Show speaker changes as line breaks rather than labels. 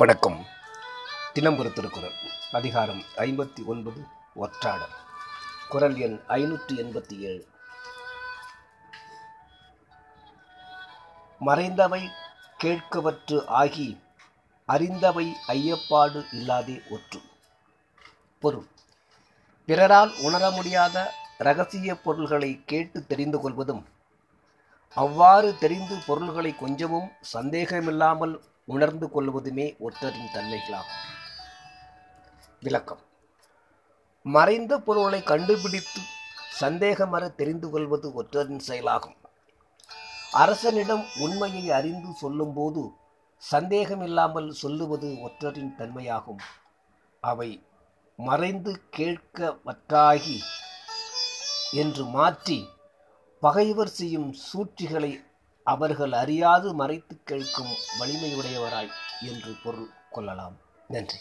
வணக்கம். தினம்புர திருக்குறள் அதிகாரம் ஐம்பத்தி ஒன்பது ஒற்றாடல் குரல் எண் ஐநூற்றி எண்பத்தி ஏழு. மறைந்தவை கேட்கவற்று ஆகி அறிந்தவை ஐயப்பாடு இல்லாதே ஒற்று. பொருள். பிறரால் உணர முடியாத இரகசிய பொருள்களை கேட்டு தெரிந்து கொள்வதும் அவ்வாறு தெரிந்து பொருள்களை கொஞ்சமும் சந்தேகமில்லாமல் உணர்ந்து கொள்வதுமே ஒற்றரின் தன்மைகளாகும். விளக்கம். மறைந்த பொருளை கண்டுபிடித்து சந்தேகமற தெரிந்து கொள்வது ஒற்றரின் செயலாகும். அரசனிடம் உண்மையை அறிந்து சொல்லும்போது சந்தேகமில்லாமல் சொல்லுவது ஒற்றரின் தன்மையாகும். அவை மறைந்து கேட்க வற்றாகி என்று மாற்றி பகைவர் செய்யும் சூழ்ச்சிகளை அவர்கள் அறியாது மறைத்து கேட்கும் வலிமையுடையவராய் என்று பொருள் கொள்ளலாம். நன்றி.